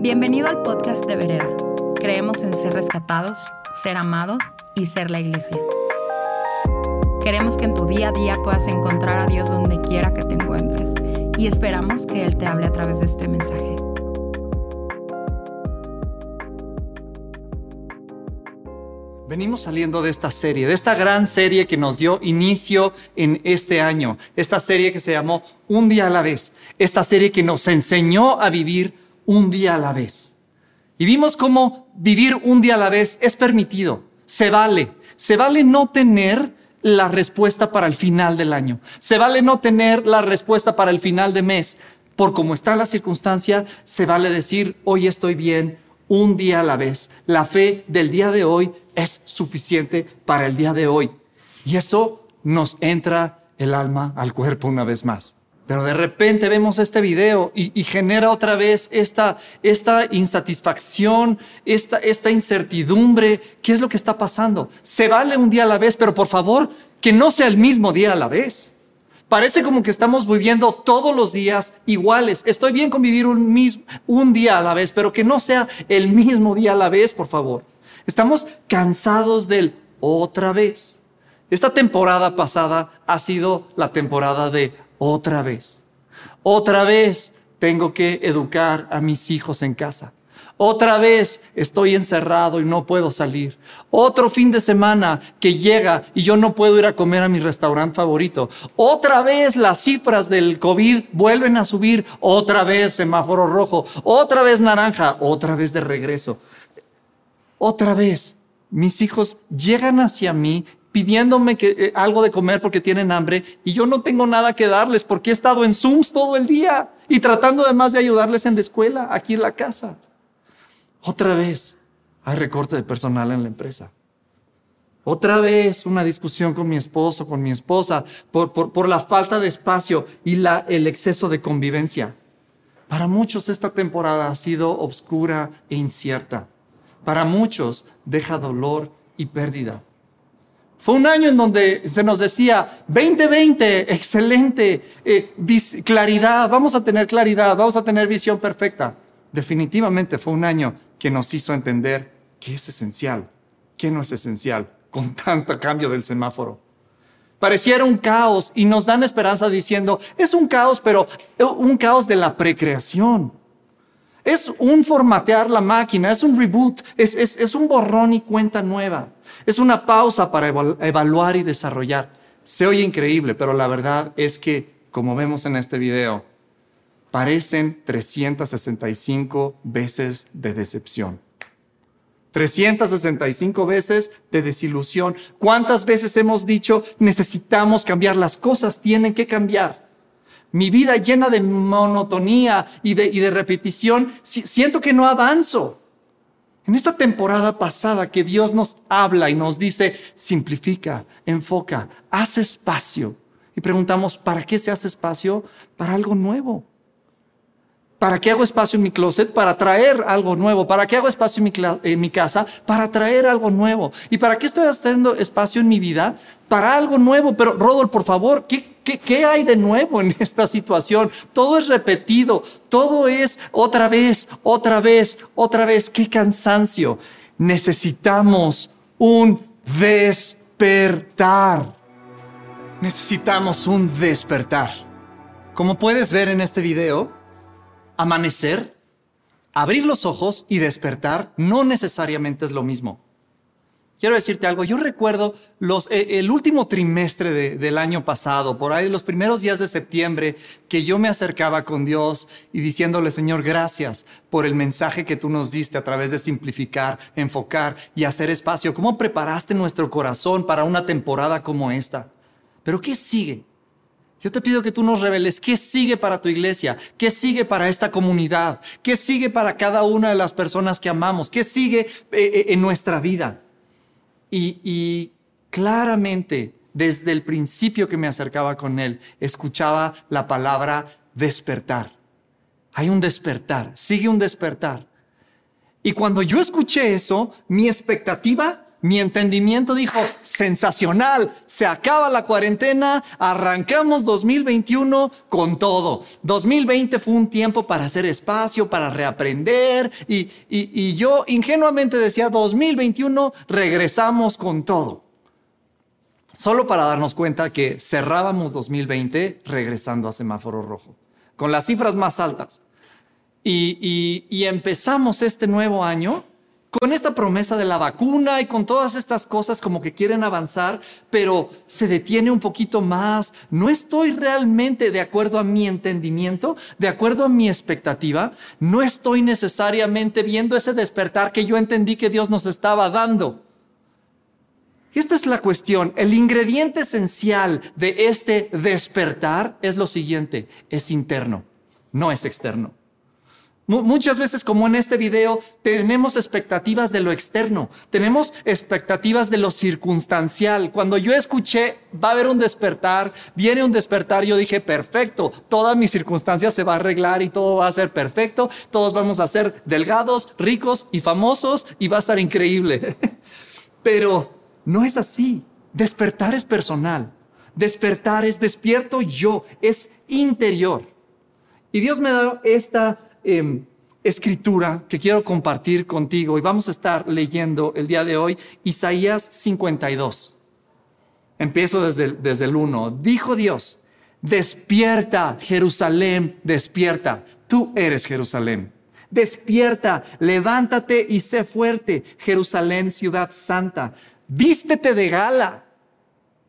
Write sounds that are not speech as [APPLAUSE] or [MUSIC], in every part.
Bienvenido al podcast de Vereda. Creemos en ser rescatados, ser amados y ser la iglesia. Queremos que en tu día a día puedas encontrar a Dios donde quiera que te encuentres y esperamos que Él te hable a través de este mensaje. Venimos saliendo de esta serie, de esta gran serie que nos dio inicio en este año, esta serie que se llamó Un día a la vez, esta serie que nos enseñó a vivir un día a la vez. Y vimos cómo vivir un día a la vez es permitido, se vale, se vale no tener la respuesta para el final del año, se vale no tener la respuesta para el final de mes, por cómo está la circunstancia, se vale decir, hoy estoy bien, un día a la vez. La fe del día de hoy es suficiente para el día de hoy. Y eso nos entra el alma al cuerpo una vez más. Pero de repente vemos este video y, genera otra vez esta, esta insatisfacción, esta, esta incertidumbre. ¿Qué es lo que está pasando? Se vale un día a la vez, pero por favor, que no sea el mismo día a la vez. Parece como que estamos viviendo todos los días iguales. Estoy bien con vivir un, mismo, un día a la vez, pero que no sea el mismo día a la vez, por favor. Estamos cansados del otra vez. Esta temporada pasada ha sido la temporada de otra vez. Otra vez tengo que educar a mis hijos en casa. Otra vez estoy encerrado y no puedo salir. Otro fin de semana que llega y yo no puedo ir a comer a mi restaurante favorito. Otra vez las cifras del COVID vuelven a subir. Otra vez semáforo rojo. Otra vez naranja. Otra vez de regreso. Otra vez mis hijos llegan hacia mí pidiéndome que, eh, algo de comer porque tienen hambre y yo no tengo nada que darles porque he estado en Zooms todo el día y tratando además de ayudarles en la escuela, aquí en la casa. Otra vez hay recorte de personal en la empresa. Otra vez una discusión con mi esposo, con mi esposa, por, por, por la falta de espacio y la, el exceso de convivencia. Para muchos esta temporada ha sido obscura e incierta. Para muchos deja dolor y pérdida. Fue un año en donde se nos decía, 2020, excelente, eh, claridad, vamos a tener claridad, vamos a tener visión perfecta. Definitivamente fue un año que nos hizo entender qué es esencial, qué no es esencial, con tanto cambio del semáforo. Pareciera un caos y nos dan esperanza diciendo, es un caos, pero un caos de la precreación. Es un formatear la máquina, es un reboot, es, es, un borrón y cuenta nueva. Es una pausa para evaluar y desarrollar. Se oye increíble, pero la verdad es que, como vemos en este video, parecen 365 veces de decepción. 365 veces de desilusión. ¿Cuántas veces hemos dicho necesitamos cambiar? Las cosas tienen que cambiar mi vida llena de monotonía y de, y de repetición, siento que no avanzo. En esta temporada pasada que Dios nos habla y nos dice, simplifica, enfoca, haz espacio. Y preguntamos, ¿para qué se hace espacio? Para algo nuevo. ¿Para qué hago espacio en mi closet? Para traer algo nuevo. ¿Para qué hago espacio en mi, en mi, casa? Para traer algo nuevo. ¿Y para qué estoy haciendo espacio en mi vida? Para algo nuevo. Pero, Rodolfo, por favor, ¿qué, qué, hay de nuevo en [LAUGHS] esta situación? Todo es repetido. Todo es otra vez, otra vez, otra vez. ¡Qué cansancio! Necesitamos un despertar. Necesitamos un despertar. Como puedes ver en este video, amanecer, abrir los ojos y despertar no necesariamente es lo mismo. Quiero decirte algo, yo recuerdo los, eh, el último trimestre del año pasado, por ahí los primeros días de septiembre, que yo me acercaba con Dios y diciéndole, Señor, gracias por el mensaje que tú nos diste a través de simplificar, enfocar y hacer espacio. ¿Cómo preparaste nuestro corazón para una temporada como esta? Pero ¿qué sigue? Yo te pido que tú nos reveles qué sigue para tu iglesia, qué sigue para esta comunidad, qué sigue para cada una de las personas que amamos, qué sigue eh, eh, en nuestra vida. Y, claramente, desde el principio que me acercaba con él, escuchaba la palabra despertar. Hay un despertar, sigue un despertar. Y cuando yo escuché eso, mi expectativa mi entendimiento dijo, sensacional, se acaba la cuarentena, arrancamos 2021 con todo. 2020 fue un tiempo para hacer espacio, para reaprender y, y yo ingenuamente decía, 2021 regresamos con todo. Solo para darnos cuenta que cerrábamos 2020 regresando a semáforo rojo, con las cifras más altas. Y, y, empezamos este nuevo año con esta promesa de la vacuna y con todas estas cosas como que quieren avanzar, pero se detiene un poquito más. No estoy realmente de acuerdo a mi entendimiento, de acuerdo a mi expectativa. No estoy necesariamente viendo ese despertar que yo entendí que Dios nos estaba dando. Esta es la cuestión. El ingrediente esencial de este despertar es lo siguiente, es interno, no es externo. Muchas veces, como en este video, tenemos expectativas de lo externo, tenemos expectativas de lo circunstancial. Cuando yo escuché, va a haber un despertar, viene un despertar, yo dije, perfecto, toda mi circunstancia se va a arreglar y todo va a ser perfecto, todos vamos a ser delgados, ricos y famosos y va a estar increíble. [LAUGHS] Pero no es así. Despertar es personal. Despertar es despierto yo, es interior. Y Dios me dado esta em, escritura que quiero compartir contigo y vamos a estar leyendo el día de hoy Isaías 52. Empiezo desde, desde el 1. Dijo Dios, despierta Jerusalén, despierta. Tú eres Jerusalén. Despierta, levántate y sé fuerte, Jerusalén, ciudad santa vístete de gala.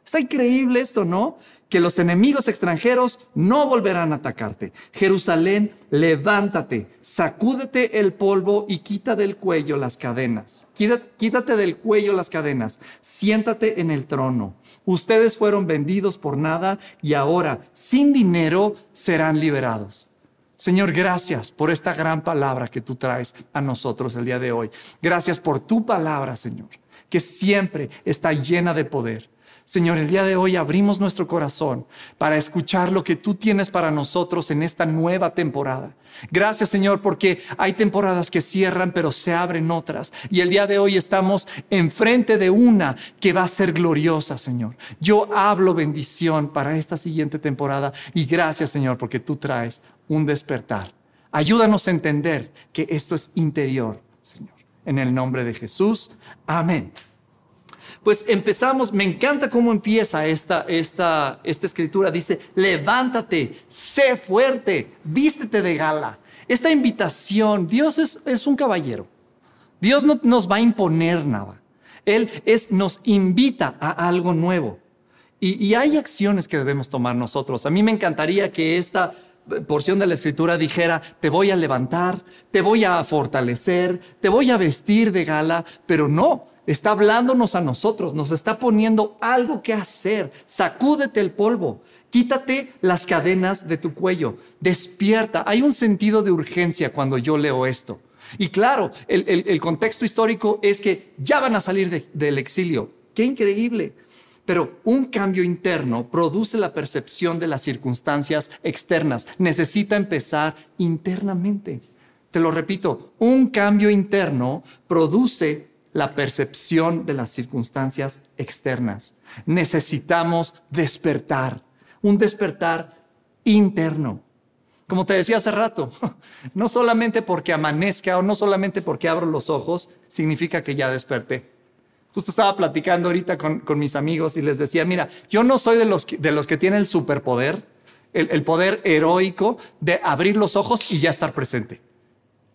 Está increíble esto, ¿no? Que los enemigos extranjeros no volverán a atacarte. Jerusalén, levántate, sacúdete el polvo y quita del cuello las cadenas. Quítate del cuello las cadenas. Siéntate en el trono. Ustedes fueron vendidos por nada y ahora, sin dinero, serán liberados. Señor, gracias por esta gran palabra que tú traes a nosotros el día de hoy. Gracias por tu palabra, Señor que siempre está llena de poder. Señor, el día de hoy abrimos nuestro corazón para escuchar lo que tú tienes para nosotros en esta nueva temporada. Gracias, Señor, porque hay temporadas que cierran, pero se abren otras. Y el día de hoy estamos enfrente de una que va a ser gloriosa, Señor. Yo hablo bendición para esta siguiente temporada y gracias, Señor, porque tú traes un despertar. Ayúdanos a entender que esto es interior, Señor. En el nombre de Jesús. Amén. Pues empezamos, me encanta cómo empieza esta, esta, esta escritura. Dice, levántate, sé fuerte, vístete de gala. Esta invitación, Dios es, es un caballero. Dios no nos va a imponer nada. Él es, nos invita a algo nuevo. Y, y hay acciones que debemos tomar nosotros. A mí me encantaría que esta porción de la escritura dijera, te voy a levantar, te voy a fortalecer, te voy a vestir de gala, pero no, está hablándonos a nosotros, nos está poniendo algo que hacer. Sacúdete el polvo, quítate las cadenas de tu cuello, despierta. Hay un sentido de urgencia cuando yo leo esto. Y claro, el, contexto histórico es que ya van a salir del exilio. Qué increíble. Pero un cambio interno produce la percepción de las circunstancias externas. Necesita empezar internamente. Te lo repito, un cambio interno produce la percepción de las circunstancias externas. Necesitamos despertar, un despertar interno. Como te decía hace rato, [LAUGHS] no solamente porque amanezca o no solamente porque abro los ojos, significa que ya desperté. Justo estaba platicando ahorita con, mis amigos y les decía, mira, yo no soy de los que, de los que tienen el superpoder, el, el poder heroico de abrir los ojos y ya estar presente.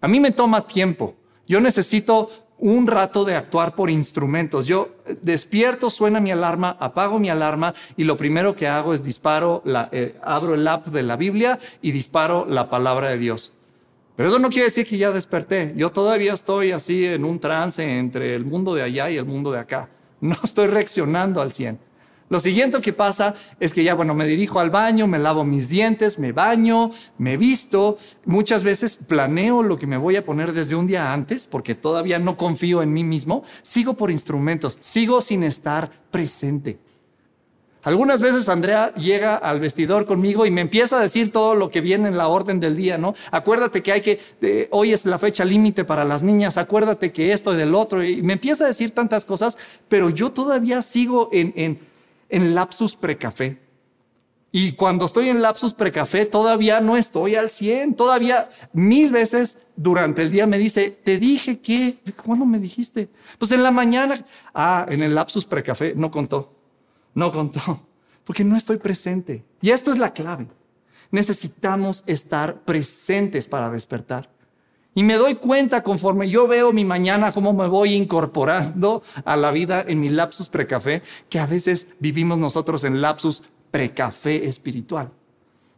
A mí me toma tiempo. Yo necesito un rato de actuar por instrumentos. Yo despierto, suena mi alarma, apago mi alarma y lo primero que hago es disparo, la, eh, abro el app de la Biblia y disparo la palabra de Dios. Pero eso no quiere decir que ya desperté. Yo todavía estoy así en un trance entre el mundo de allá y el mundo de acá. No estoy reaccionando al 100. Lo siguiente que pasa es que ya, bueno, me dirijo al baño, me lavo mis dientes, me baño, me visto. Muchas veces planeo lo que me voy a poner desde un día antes porque todavía no confío en mí mismo. Sigo por instrumentos, sigo sin estar presente. Algunas veces Andrea llega al vestidor conmigo y me empieza a decir todo lo que viene en la orden del día, ¿no? Acuérdate que hay que, hoy es la fecha límite para las niñas, acuérdate que esto y del otro, y me empieza a decir tantas cosas, pero yo todavía sigo en, en, en lapsus precafé. Y cuando estoy en lapsus precafé, todavía no estoy al 100, todavía mil veces durante el día me dice, te dije que, ¿cuándo me dijiste? Pues en la mañana, ah, en el lapsus precafé, no contó no contó, porque no estoy presente. Y esto es la clave. Necesitamos estar presentes para despertar. Y me doy cuenta conforme yo veo mi mañana, cómo me voy incorporando a la vida en mi lapsus precafé, que a veces vivimos nosotros en lapsus precafé espiritual.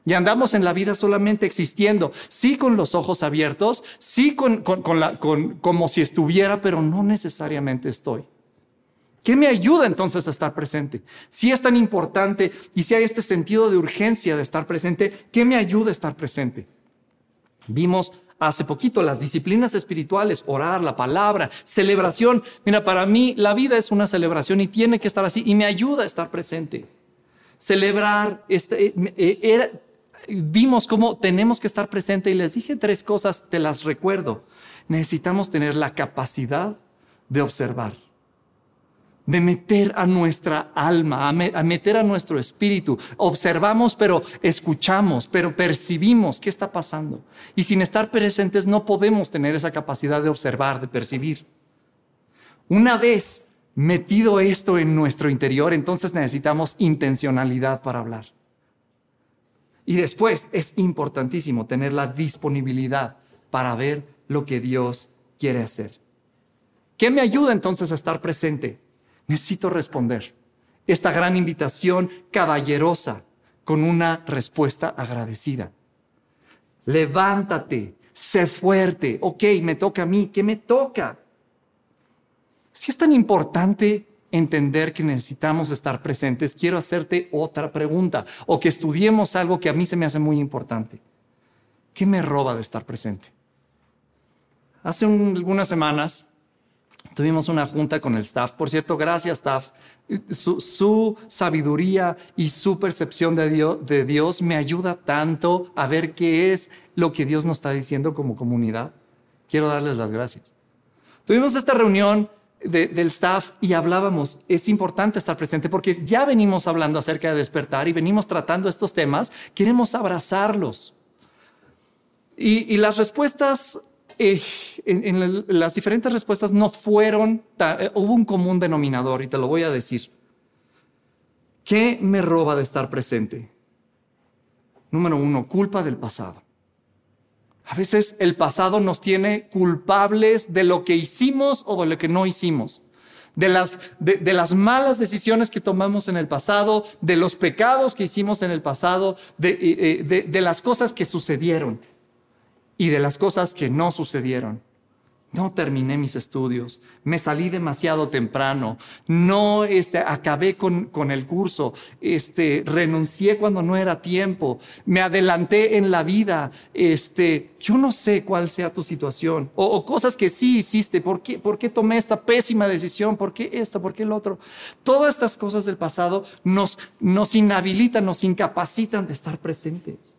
Y andamos en la vida solamente existiendo, sí con los ojos abiertos, sí con, la, con como si estuviera, pero no necesariamente estoy. ¿Qué me ayuda entonces a estar presente? Si es tan importante y si hay este sentido de urgencia de estar presente, ¿qué me ayuda a estar presente? Vimos hace poquito las disciplinas espirituales, orar, la palabra, celebración. Mira, para mí la vida es una celebración y tiene que estar así y me ayuda a estar presente. Celebrar, este, eh, eh, vimos cómo tenemos que estar presente y les dije tres cosas, te las recuerdo. Necesitamos tener la capacidad de observar de meter a nuestra alma, a, meter a nuestro espíritu. Observamos, pero escuchamos, pero percibimos qué está pasando. Y sin estar presentes no podemos tener esa capacidad de observar, de percibir. Una vez metido esto en nuestro interior, entonces necesitamos intencionalidad para hablar. Y después es importantísimo tener la disponibilidad para ver lo que Dios quiere hacer. ¿Qué me ayuda entonces a estar presente? Necesito responder esta gran invitación caballerosa con una respuesta agradecida. Levántate, sé fuerte. Ok, me toca a mí. ¿Qué me toca? Si es tan importante entender que necesitamos estar presentes, quiero hacerte otra pregunta o que estudiemos algo que a mí se me hace muy importante. ¿Qué me roba de estar presente? Hace algunas semanas Tuvimos una junta con el staff. Por cierto, gracias staff. Su, sabiduría y su percepción de Dios, de Dios me ayuda tanto a ver qué es lo que Dios nos está diciendo como comunidad. Quiero darles las gracias. Tuvimos esta reunión del staff y hablábamos, es importante estar presente porque ya venimos hablando acerca de despertar y venimos tratando estos temas, queremos abrazarlos. Y, y las respuestas eh, en, las diferentes respuestas no fueron, eh, hubo un común denominador y te lo voy a decir. ¿Qué me roba de estar presente? Número uno, culpa del pasado. A veces el pasado nos tiene culpables de lo que hicimos o de lo que no hicimos. De las, de, las malas decisiones que tomamos en el pasado, de los pecados que hicimos en el pasado, de, eh, de las cosas que sucedieron y de las cosas que no sucedieron. No terminé mis estudios, me salí demasiado temprano, no este, acabé con, con, el curso, este, renuncié cuando no era tiempo, me adelanté en la vida, este, yo no sé cuál sea tu situación, o, cosas que sí hiciste, ¿por qué, ¿por qué tomé esta pésima decisión? ¿Por qué esta? ¿Por qué el otro? Todas estas cosas del pasado nos, nos inhabilitan, nos incapacitan de estar presentes.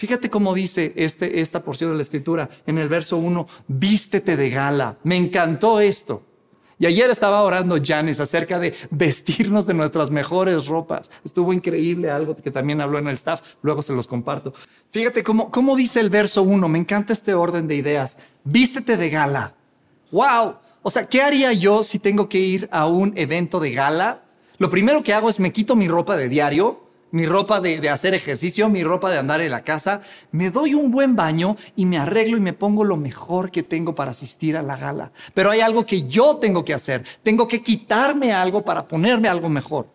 Fíjate cómo dice este, esta porción de la escritura en el verso 1, vístete de gala. Me encantó esto. Y ayer estaba orando Janes acerca de vestirnos de nuestras mejores ropas. Estuvo increíble algo que también habló en el staff, luego se los comparto. Fíjate cómo, cómo dice el verso 1, me encanta este orden de ideas. Vístete de gala. ¡Wow! O sea, ¿qué haría yo si tengo que ir a un evento de gala? Lo primero que hago es me quito mi ropa de diario, mi ropa de, hacer ejercicio, mi ropa de andar en la casa, me doy un buen baño y me arreglo y me pongo lo mejor que tengo para asistir a la gala. Pero hay algo que yo tengo que hacer. Tengo que quitarme algo para ponerme algo mejor.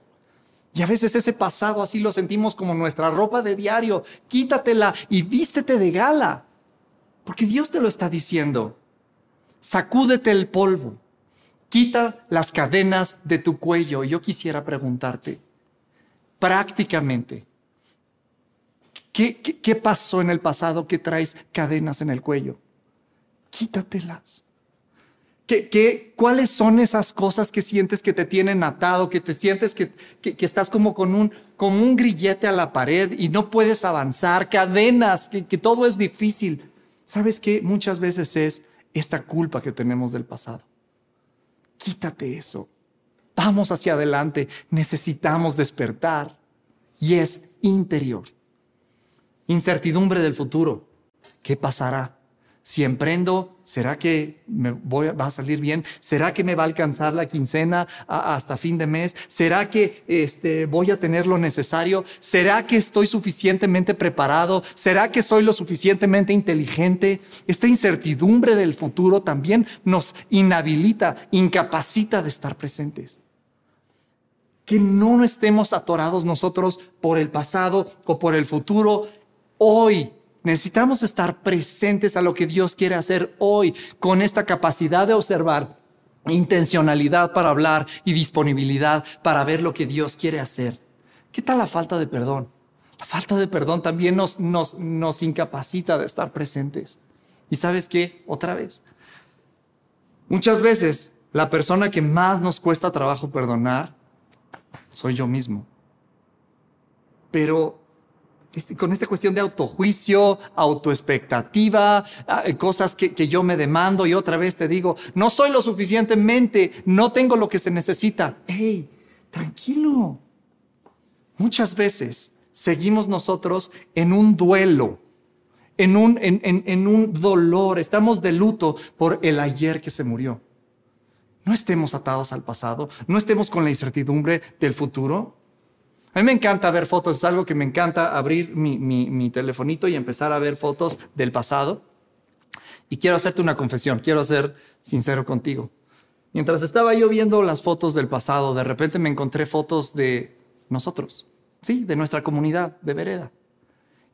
Y a veces ese pasado así lo sentimos como nuestra ropa de diario. Quítatela y vístete de gala. Porque Dios te lo está diciendo. Sacúdete el polvo. Quita las cadenas de tu cuello. Yo quisiera preguntarte, prácticamente. ¿Qué, pasó en el pasado que traes cadenas en el cuello? Quítatelas. ¿Qué, cuáles son esas cosas que sientes que te tienen atado, que te sientes que, que, estás como con un, como un grillete a la pared y no puedes avanzar, cadenas, que, que todo es difícil? ¿Sabes qué? Muchas veces es esta culpa que tenemos del pasado. Quítate eso. Vamos hacia adelante. Necesitamos despertar. Y es interior. Incertidumbre del futuro. ¿Qué pasará? Si emprendo, ¿será que me voy, va a salir bien? ¿Será que me va a alcanzar la quincena hasta fin de mes? ¿Será que este, voy a tener lo necesario? ¿Será que estoy suficientemente preparado? ¿Será que soy lo suficientemente inteligente? Esta incertidumbre del futuro también nos inhabilita, incapacita de estar presentes. Que no estemos atorados nosotros por el pasado o por el futuro. Hoy Necesitamos estar presentes a lo que Dios quiere hacer hoy con esta capacidad de observar, intencionalidad para hablar y disponibilidad para ver lo que Dios quiere hacer. ¿Qué tal la falta de perdón? La falta de perdón también nos, nos, nos incapacita de estar presentes. ¿Y sabes qué? Otra vez. Muchas veces la persona que más nos cuesta trabajo perdonar soy yo mismo. Pero este, con esta cuestión de autojuicio, autoexpectativa, ah, eh, cosas que, yo me demando y otra vez te digo, no soy lo suficientemente, no tengo lo que se necesita. Hey, tranquilo. Muchas veces seguimos nosotros en un duelo, en un, en un dolor, estamos de luto por el ayer que se murió. No estemos atados al pasado, no estemos con la incertidumbre del futuro. A mí me encanta ver fotos, es algo que me encanta abrir mi, mi, telefonito y empezar a ver fotos del pasado. Y quiero hacerte una confesión, quiero ser sincero contigo. Mientras estaba yo viendo las fotos del pasado, de repente me encontré fotos de nosotros, sí, de nuestra comunidad de vereda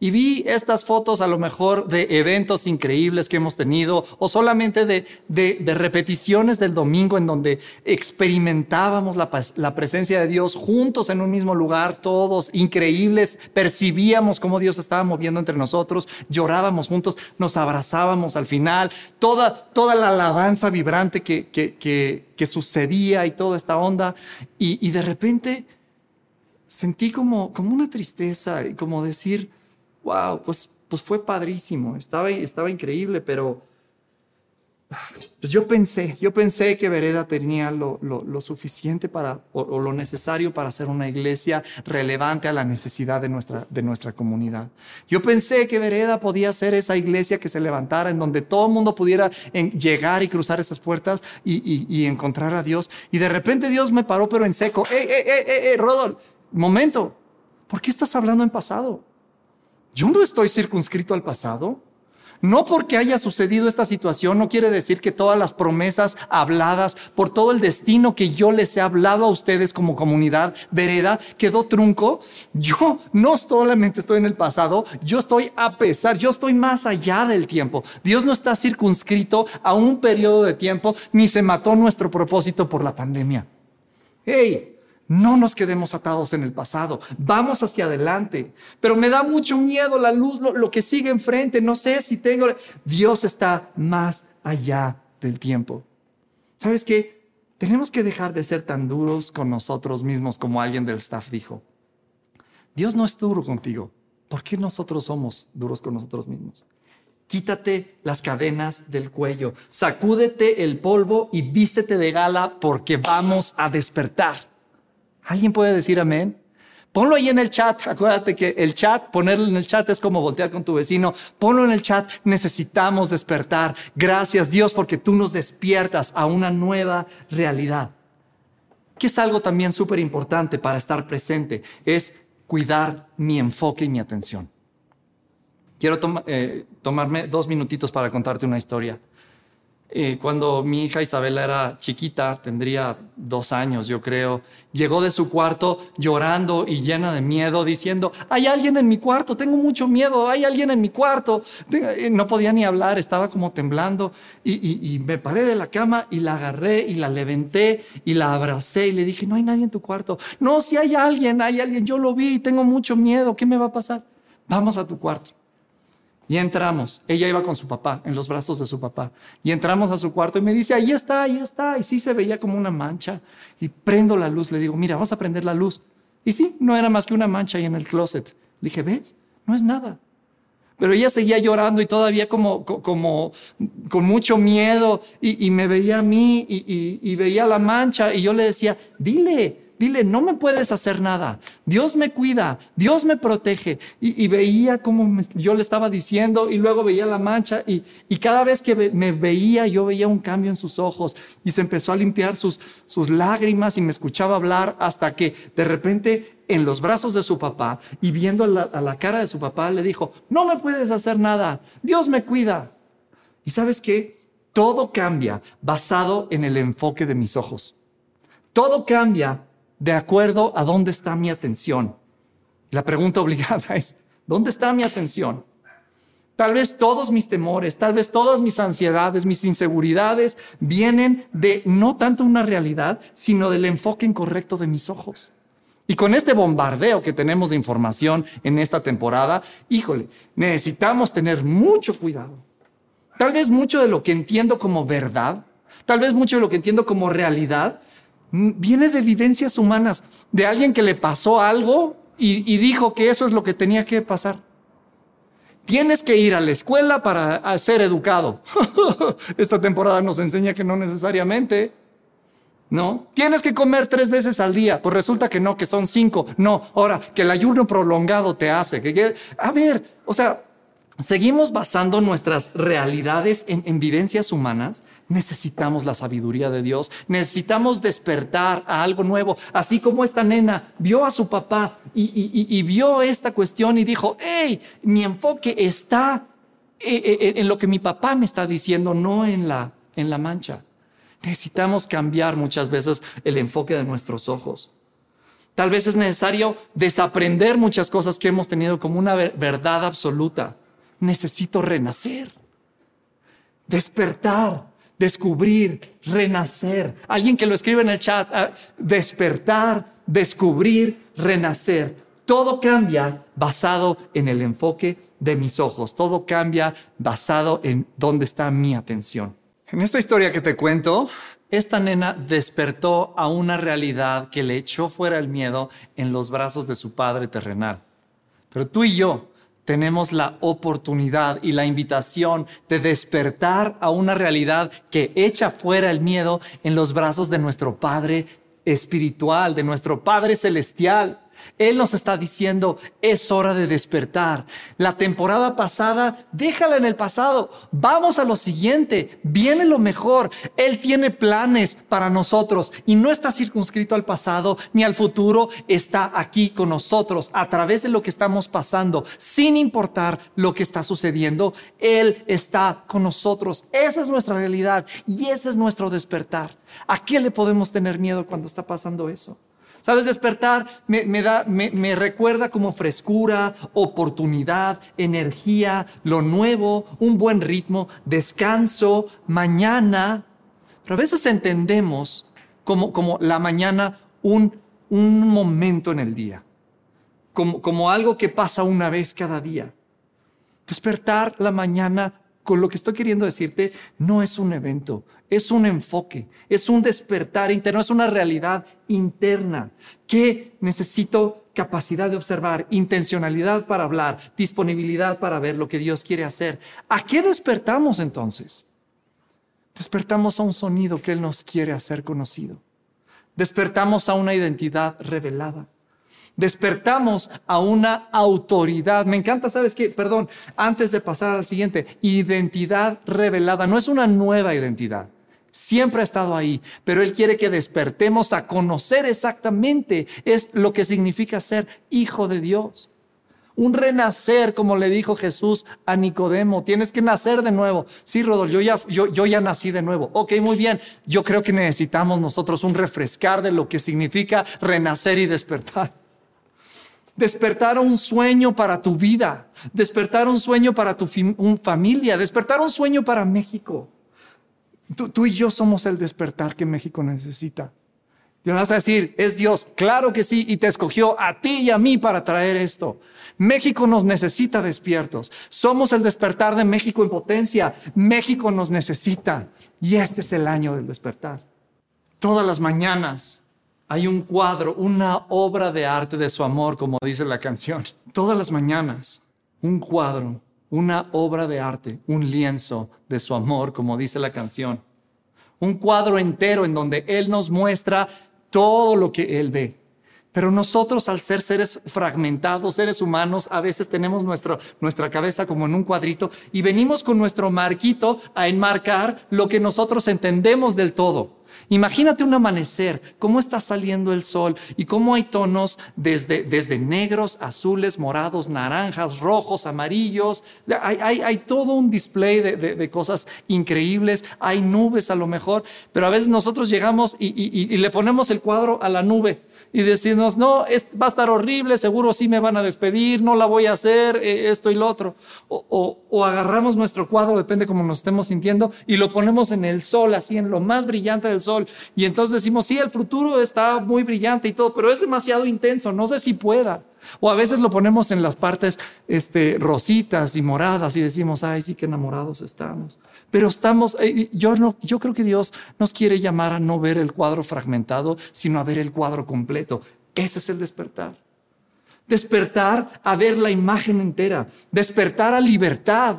y vi estas fotos a lo mejor de eventos increíbles que hemos tenido o solamente de, de, repeticiones del domingo en donde experimentábamos la, la, presencia de Dios juntos en un mismo lugar, todos increíbles, percibíamos cómo Dios estaba moviendo entre nosotros, llorábamos juntos, nos abrazábamos al final, toda, toda la alabanza vibrante que, que, que, que sucedía y toda esta onda. Y, y de repente sentí como, como una tristeza y como decir, wow, pues, pues fue padrísimo, estaba, estaba increíble, pero pues yo pensé, yo pensé que Vereda tenía lo, lo, suficiente para, o, lo necesario para ser una iglesia relevante a la necesidad de nuestra, de nuestra comunidad. Yo pensé que Vereda podía ser esa iglesia que se levantara, en donde todo el mundo pudiera llegar y cruzar esas puertas y, y, encontrar a Dios. Y de repente Dios me paró, pero en seco. ¡Ey, ey, ey, ey, Rodol! Momento, ¿por qué estás hablando en pasado? Yo no estoy circunscrito al pasado. No porque haya sucedido esta situación no quiere decir que todas las promesas habladas por todo el destino que yo les he hablado a ustedes como comunidad vereda quedó trunco. Yo no solamente estoy en el pasado, yo estoy a pesar, yo estoy más allá del tiempo. Dios no está circunscrito a un periodo de tiempo ni se mató nuestro propósito por la pandemia. Hey, no nos quedemos atados en el pasado, vamos hacia adelante. Pero me da mucho miedo la luz, lo, que sigue enfrente, no sé si tengo... Dios está más allá del tiempo. ¿Sabes qué? Tenemos que dejar de ser tan duros con nosotros mismos como alguien del staff dijo. Dios no es duro contigo. ¿Por qué nosotros somos duros con nosotros mismos? Quítate las cadenas del cuello, sacúdete el polvo y vístete de gala porque vamos a despertar. ¿Alguien puede decir amén? Ponlo ahí en el chat. Acuérdate que el chat, ponerlo en el chat es como voltear con tu vecino. Ponlo en el chat. Necesitamos despertar. Gracias Dios porque tú nos despiertas a una nueva realidad. Que es algo también súper importante para estar presente. Es cuidar mi enfoque y mi atención. Quiero eh, tomarme dos minutitos para contarte una historia. Eh, cuando mi hija Isabela era chiquita, tendría dos años yo creo, llegó de su cuarto llorando y llena de miedo, diciendo, hay alguien en mi cuarto, tengo mucho miedo, hay alguien en mi cuarto. Eh, no podía ni hablar, estaba como temblando y, y me paré de la cama y la agarré y la levanté y la abracé y le dije, no hay nadie en tu cuarto. No, si hay alguien, hay alguien, yo lo vi tengo mucho miedo, ¿qué me va a pasar? Vamos a tu cuarto. Y entramos. Ella iba con su papá, en los brazos de su papá. Y entramos a su cuarto y me dice, ahí está, ahí está. Y sí se veía como una mancha. Y prendo la luz. Le digo, mira, vamos a prender la luz. Y sí, no era más que una mancha ahí en el closet. Le dije, ¿ves? No es nada. Pero ella seguía llorando y todavía como, como con mucho miedo y, me veía a mí y, y veía la mancha y yo le decía, dile, dile, no me puedes hacer nada. Dios me cuida, Dios me protege. Y, veía como yo le estaba diciendo y luego veía la mancha y, cada vez que me veía, yo veía un cambio en sus ojos y se empezó a limpiar sus, sus lágrimas y me escuchaba hablar hasta que de repente en los brazos de su papá y viendo a la cara de su papá le dijo, no me puedes hacer nada, Dios me cuida. Y sabes qué? Todo cambia basado en el enfoque de mis ojos. Todo cambia de acuerdo a dónde está mi atención. La pregunta [LAUGHS] obligada es, ¿dónde está mi atención? Tal vez todos mis temores, tal vez todas mis ansiedades, mis inseguridades vienen de no tanto una realidad, sino del enfoque incorrecto de mis ojos. Y con este bombardeo que tenemos de información en esta temporada, híjole, necesitamos tener mucho cuidado. Tal vez mucho de lo que entiendo como verdad, tal vez mucho de lo que entiendo como realidad, viene de vivencias humanas, de alguien que le pasó algo y, dijo que eso es lo que tenía que pasar. Tienes que ir a la escuela para ser educado. [LAUGHS] Esta temporada nos enseña que no necesariamente. ¿No? Tienes que comer tres veces al día. Pues resulta que no, que son cinco. No, ahora, que el ayuno prolongado te hace. Que, a ver, o sea, seguimos basando nuestras realidades en, vivencias humanas, necesitamos la sabiduría de Dios, necesitamos despertar a algo nuevo, así como esta nena vio a su papá y, vio esta cuestión y dijo, hey, mi enfoque está eh, eh, eh, en, lo que mi papá me está diciendo, no en la, en la mancha. Necesitamos cambiar muchas veces el enfoque de nuestros ojos. Tal vez es necesario desaprender muchas cosas que hemos tenido como una verdad absoluta necesito renacer, despertar, descubrir, renacer. Alguien que lo escribe en el chat, ah, despertar, descubrir, renacer. Todo cambia basado en el enfoque de mis ojos. Todo cambia basado en dónde está mi atención. En esta historia que te cuento, esta nena despertó a una realidad que le echó fuera el miedo en los brazos de su padre terrenal. Pero tú y yo tenemos la oportunidad y la invitación de despertar a una realidad que echa fuera el miedo en los brazos de nuestro Padre espiritual, de nuestro Padre celestial. Él nos está diciendo, es hora de despertar. La temporada pasada, déjala en el pasado. Vamos a lo siguiente. Viene lo mejor. Él tiene planes para nosotros y no está circunscrito al pasado ni al futuro. Está aquí con nosotros a través de lo que estamos pasando, sin importar lo que está sucediendo. Él está con nosotros. Esa es nuestra realidad y ese es nuestro despertar. ¿A qué le podemos tener miedo cuando está pasando eso? ¿Sabes? Despertar me, da, me, recuerda como frescura, oportunidad, energía, lo nuevo, un buen ritmo, descanso, mañana. Pero a veces entendemos como, como la mañana un, un momento en el día, como, como algo que pasa una vez cada día. Despertar la mañana con lo que estoy queriendo decirte, no es un evento, es un enfoque, es un despertar interno, es una realidad interna que necesito capacidad de observar, intencionalidad para hablar, disponibilidad para ver lo que Dios quiere hacer. ¿A qué despertamos entonces? Despertamos a un sonido que Él nos quiere hacer conocido. Despertamos a una identidad revelada despertamos a una autoridad. Me encanta, ¿sabes qué? Perdón, antes de pasar al siguiente, identidad revelada. No es una nueva identidad. Siempre ha estado ahí, pero Él quiere que despertemos a conocer exactamente es lo que significa ser hijo de Dios. Un renacer, como le dijo Jesús a Nicodemo. Tienes que nacer de nuevo. Sí, Rodolfo, yo ya, yo, yo ya nací de nuevo. Ok, muy bien. Yo creo que necesitamos nosotros un refrescar de lo que significa renacer y despertar. Despertar un sueño para tu vida, despertar un sueño para tu familia, despertar un sueño para México. Tú, y yo somos el despertar que México necesita. Te vas a decir, es Dios, claro que sí, y te escogió a ti y a mí para traer esto. México nos necesita despiertos. Somos el despertar de México en potencia. México nos necesita. Y este es el año del despertar. Todas las mañanas hay un cuadro, una obra de arte de su amor, como dice la canción. Todas las mañanas, un cuadro, una obra de arte, un lienzo de su amor, como dice la canción. Un cuadro entero en donde Él nos muestra todo lo que Él ve. Pero nosotros al ser seres fragmentados, seres humanos, a veces tenemos nuestra cabeza como en un cuadrito y venimos con nuestro marquito a enmarcar lo que nosotros entendemos del todo. Imagínate un amanecer, cómo está saliendo el sol y cómo hay tonos desde, desde negros, azules, morados, naranjas, rojos, amarillos. Hay, hay, todo un display de, de, cosas increíbles. Hay nubes a lo mejor, pero a veces nosotros llegamos y, y, y le ponemos el cuadro a la nube y decirnos, no, va a estar horrible, seguro sí me van a despedir, no la voy a hacer, eh, esto y lo otro. O, o, agarramos nuestro cuadro, depende cómo nos estemos sintiendo, y lo ponemos en el sol, así en lo más brillante del sol. Y entonces decimos, sí, el futuro está muy brillante y todo, pero es demasiado intenso, no sé si pueda. O a veces lo ponemos en las partes este, rositas y moradas y decimos, ay, sí que enamorados estamos. Pero estamos, eh, yo, no, yo creo que Dios nos quiere llamar a no ver el cuadro fragmentado, sino a ver el cuadro completo. Ese es el despertar. Despertar a ver la imagen entera. Despertar a libertad.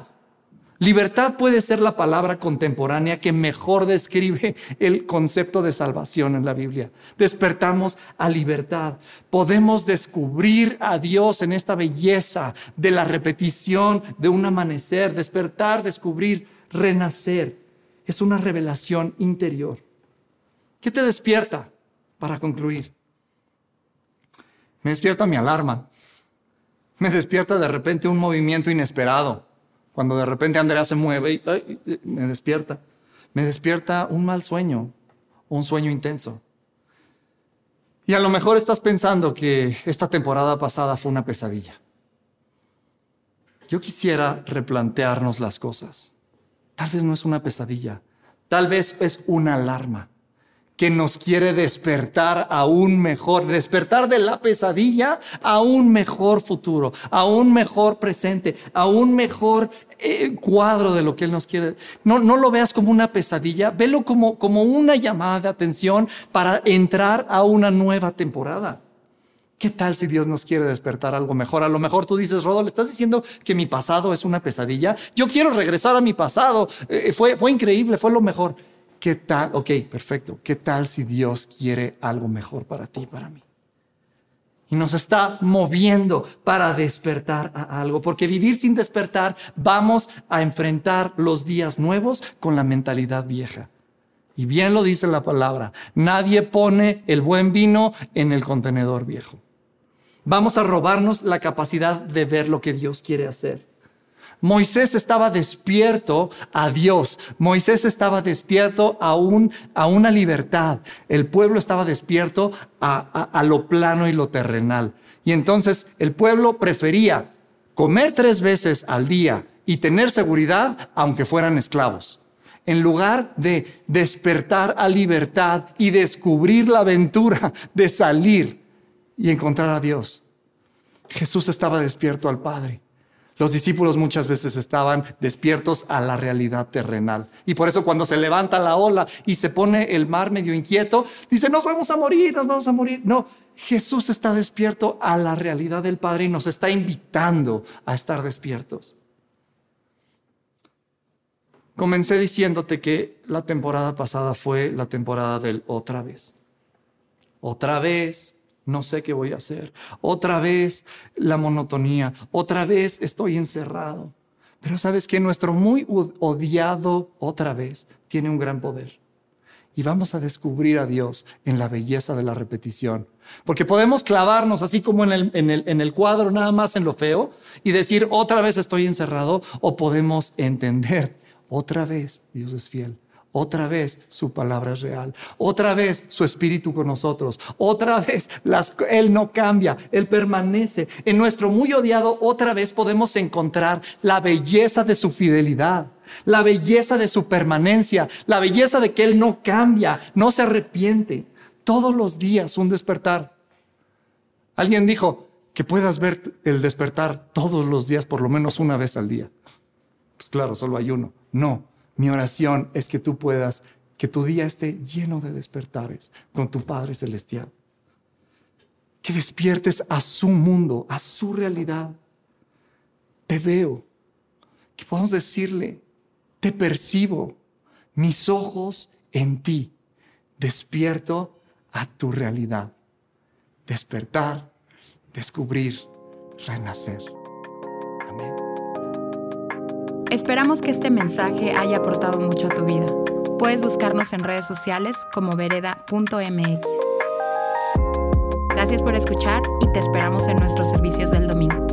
Libertad puede ser la palabra contemporánea que mejor describe el concepto de salvación en la Biblia. Despertamos a libertad. Podemos descubrir a Dios en esta belleza de la repetición de un amanecer. Despertar, descubrir, renacer. Es una revelación interior. ¿Qué te despierta? Para concluir. Me despierta mi alarma. Me despierta de repente un movimiento inesperado cuando de repente Andrea se mueve y me despierta. Me despierta un mal sueño, un sueño intenso. Y a lo mejor estás pensando que esta temporada pasada fue una pesadilla. Yo quisiera replantearnos las cosas. Tal vez no es una pesadilla, tal vez es una alarma que nos quiere despertar a un mejor, despertar de la pesadilla a un mejor futuro, a un mejor presente, a un mejor eh, cuadro de lo que Él nos quiere. No, no lo veas como una pesadilla, velo como, como una llamada de atención para entrar a una nueva temporada. ¿Qué tal si Dios nos quiere despertar algo mejor? A lo mejor tú dices, Rodolfo, ¿estás diciendo que mi pasado es una pesadilla? Yo quiero regresar a mi pasado. Eh, fue, fue increíble, fue lo mejor. ¿Qué tal? Ok, perfecto. ¿Qué tal si Dios quiere algo mejor para ti y para mí? Y nos está moviendo para despertar a algo, porque vivir sin despertar vamos a enfrentar los días nuevos con la mentalidad vieja. Y bien lo dice la palabra, nadie pone el buen vino en el contenedor viejo. Vamos a robarnos la capacidad de ver lo que Dios quiere hacer. Moisés estaba despierto a Dios. Moisés estaba despierto a, a una libertad. El pueblo estaba despierto a, a lo plano y lo terrenal. Y entonces el pueblo prefería comer tres veces al día y tener seguridad aunque fueran esclavos. En lugar de despertar a libertad y descubrir la aventura de salir y encontrar a Dios. Jesús estaba despierto al Padre. Los discípulos muchas veces estaban despiertos a la realidad terrenal. Y por eso cuando se levanta la ola y se pone el mar medio inquieto, dice, nos vamos a morir, nos vamos a morir. No, Jesús está despierto a la realidad del Padre y nos está invitando a estar despiertos. Comencé diciéndote que la temporada pasada fue la temporada del otra vez. Otra vez, no sé qué voy a hacer. Otra vez la monotonía, otra vez estoy encerrado. Pero sabes que nuestro muy odiado otra vez tiene un gran poder. Y vamos a descubrir a Dios en la belleza de la repetición. Porque podemos clavarnos así como en el, en el, en el cuadro, nada más en lo feo, y decir, otra vez estoy encerrado, o podemos entender, otra vez Dios es fiel. Otra vez su palabra es real. Otra vez su espíritu con nosotros. Otra vez Él no cambia, Él permanece. En nuestro muy odiado, otra vez podemos encontrar la belleza de su fidelidad, la belleza de su permanencia, la belleza de que Él no cambia, no se arrepiente. Todos los días un despertar. Alguien dijo, que puedas ver el despertar todos los días, por lo menos una vez al día. Pues claro, solo hay uno. No, mi oración es que tú puedas, que tu día esté lleno de despertares con tu Padre Celestial. Que despiertes a su mundo, a su realidad. Te veo. Que podamos decirle, te percibo, mis ojos en ti. Despierto a tu realidad. Despertar descubrir, renacer. Amén. Esperamos que este mensaje haya aportado mucho a tu vida. Puedes buscarnos en redes sociales como vereda.mx. Gracias por escuchar y te esperamos en nuestros servicios del domingo.